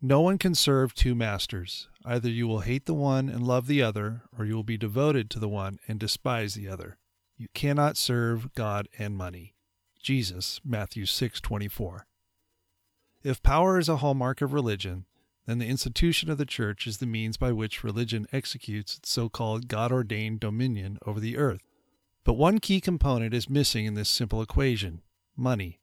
No one can serve two masters. Either you will hate the one and love the other, or you will be devoted to the one and despise the other. You cannot serve God and money. Jesus, Matthew 6:24. If power is a hallmark of religion, then the institution of the church is the means by which religion executes its so-called God-ordained dominion over the earth. But one key component is missing in this simple equation: money.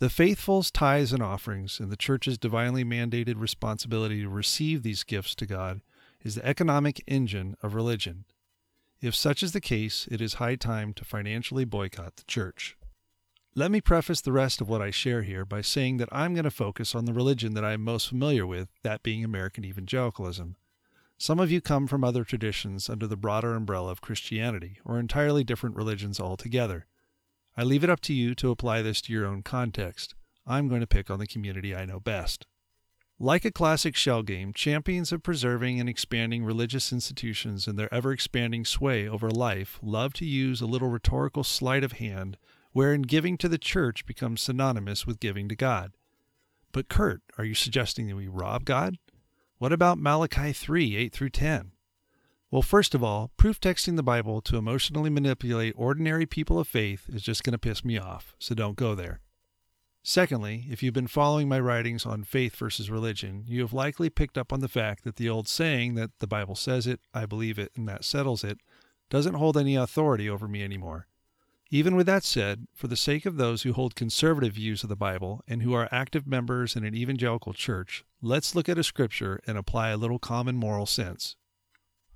The faithful's tithes and offerings, and the church's divinely mandated responsibility to receive these gifts to God, is the economic engine of religion. If such is the case, it is high time to financially boycott the church. Let me preface the rest of what I share here by saying that I'm going to focus on the religion that I am most familiar with, that being American evangelicalism. Some of you come from other traditions under the broader umbrella of Christianity, or entirely different religions altogether. I leave it up to you to apply this to your own context. I'm going to pick on the community I know best. Like a classic shell game, champions of preserving and expanding religious institutions and their ever expanding sway over life love to use a little rhetorical sleight of hand wherein giving to the church becomes synonymous with giving to God. But, Kurt, are you suggesting that we rob God? What about Malachi 3 8 through 10? Well, first of all, proof texting the Bible to emotionally manipulate ordinary people of faith is just going to piss me off, so don't go there. Secondly, if you've been following my writings on faith versus religion, you have likely picked up on the fact that the old saying that the Bible says it, I believe it, and that settles it, doesn't hold any authority over me anymore. Even with that said, for the sake of those who hold conservative views of the Bible and who are active members in an evangelical church, let's look at a scripture and apply a little common moral sense.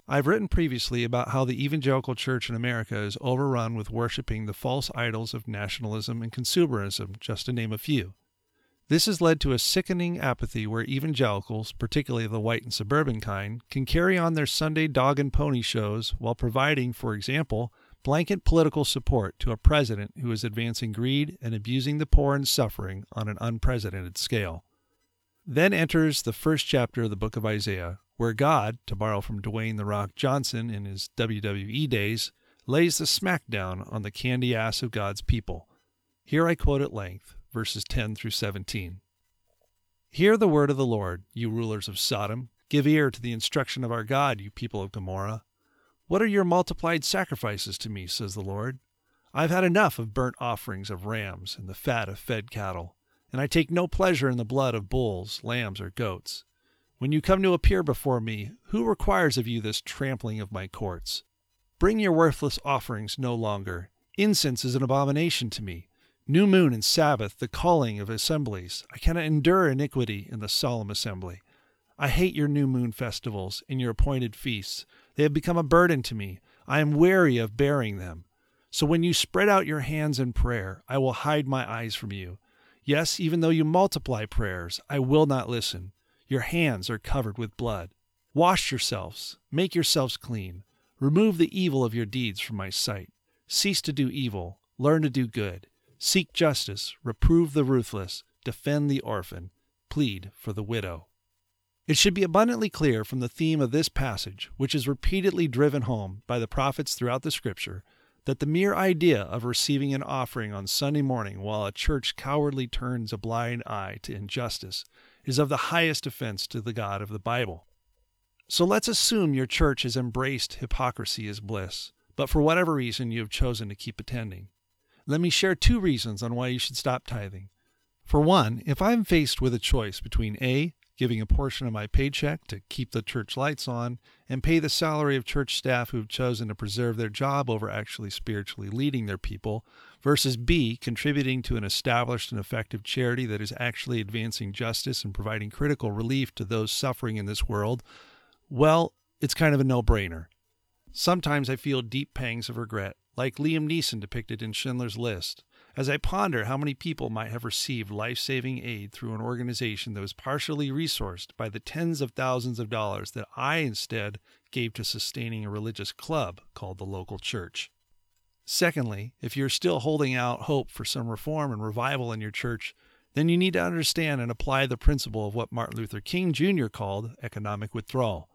I've written previously about how the evangelical church in America is overrun with worshiping the false idols of nationalism and consumerism, just to name a few. This has led to a sickening apathy where evangelicals, particularly the white and suburban kind, can carry on their Sunday dog and pony shows while providing, for example, blanket political support to a president who is advancing greed and abusing the poor and suffering on an unprecedented scale. Then enters the first chapter of the book of Isaiah, where God, to borrow from Dwayne The Rock Johnson in his WWE days, lays the smackdown on the candy ass of God's people. Here I quote at length, verses 10 through 17. Hear the word of the Lord, you rulers of Sodom. Give ear to the instruction of our God, you people of Gomorrah. What are your multiplied sacrifices to me, says the Lord? I've had enough of burnt offerings of rams and the fat of fed cattle, and I take no pleasure in the blood of bulls, lambs, or goats. When you come to appear before me, who requires of you this trampling of my courts? Bring your worthless offerings no longer. Incense is an abomination to me. New moon and Sabbath, the calling of assemblies. I cannot endure iniquity in the solemn assembly. I hate your new moon festivals and your appointed feasts. They have become a burden to me. I am weary of bearing them. So when you spread out your hands in prayer, I will hide my eyes from you. Yes, even though you multiply prayers, I will not listen. Your hands are covered with blood. Wash yourselves, make yourselves clean. Remove the evil of your deeds from my sight. Cease to do evil, learn to do good. Seek justice, reprove the ruthless, defend the orphan, plead for the widow. It should be abundantly clear from the theme of this passage, which is repeatedly driven home by the prophets throughout the Scripture, that the mere idea of receiving an offering on Sunday morning while a church cowardly turns a blind eye to injustice is of the highest offense to the God of the Bible. So let's assume your church has embraced hypocrisy as bliss, but for whatever reason you have chosen to keep attending. Let me share two reasons on why you should stop tithing. For one, if I'm faced with a choice between A, giving a portion of my paycheck to keep the church lights on and pay the salary of church staff who have chosen to preserve their job over actually spiritually leading their people, versus B, contributing to an established and effective charity that is actually advancing justice and providing critical relief to those suffering in this world, well, it's kind of a no brainer. Sometimes I feel deep pangs of regret, like Liam Neeson depicted in Schindler's List as I ponder how many people might have received life saving aid through an organization that was partially resourced by the tens of thousands of dollars that I instead gave to sustaining a religious club called the local church. Secondly, if you're still holding out hope for some reform and revival in your church, then you need to understand and apply the principle of what Martin Luther King Jr. called economic withdrawal.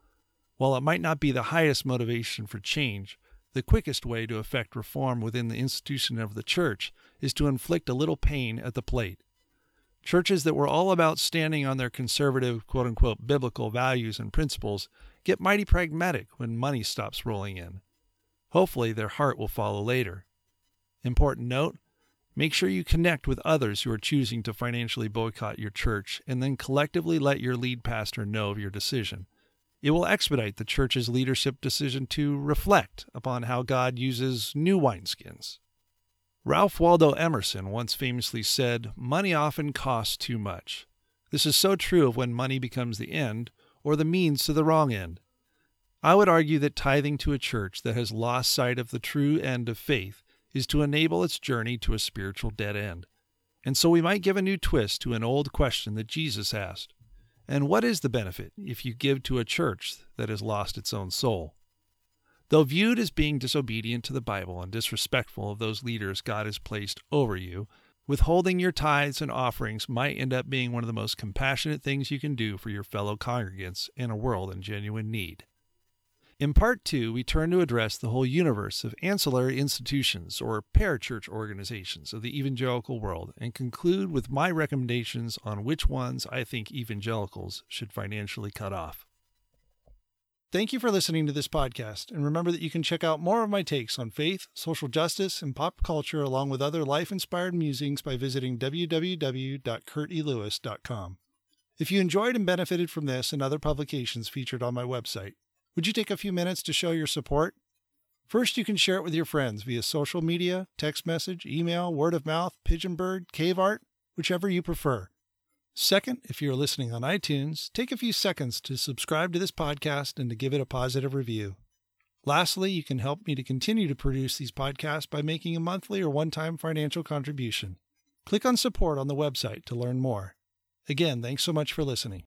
While it might not be the highest motivation for change, the quickest way to effect reform within the institution of the church is to inflict a little pain at the plate. Churches that were all about standing on their conservative, quote unquote, biblical values and principles get mighty pragmatic when money stops rolling in. Hopefully, their heart will follow later. Important note make sure you connect with others who are choosing to financially boycott your church and then collectively let your lead pastor know of your decision. It will expedite the church's leadership decision to reflect upon how God uses new wineskins. Ralph Waldo Emerson once famously said, Money often costs too much. This is so true of when money becomes the end or the means to the wrong end. I would argue that tithing to a church that has lost sight of the true end of faith is to enable its journey to a spiritual dead end. And so we might give a new twist to an old question that Jesus asked And what is the benefit if you give to a church that has lost its own soul? Though viewed as being disobedient to the Bible and disrespectful of those leaders God has placed over you, withholding your tithes and offerings might end up being one of the most compassionate things you can do for your fellow congregants in a world in genuine need. In part two, we turn to address the whole universe of ancillary institutions or parachurch organizations of the evangelical world and conclude with my recommendations on which ones I think evangelicals should financially cut off. Thank you for listening to this podcast, and remember that you can check out more of my takes on faith, social justice, and pop culture along with other life inspired musings by visiting www.kurtelewis.com. If you enjoyed and benefited from this and other publications featured on my website, would you take a few minutes to show your support? First, you can share it with your friends via social media, text message, email, word of mouth, pigeon bird, cave art, whichever you prefer. Second, if you're listening on iTunes, take a few seconds to subscribe to this podcast and to give it a positive review. Lastly, you can help me to continue to produce these podcasts by making a monthly or one time financial contribution. Click on support on the website to learn more. Again, thanks so much for listening.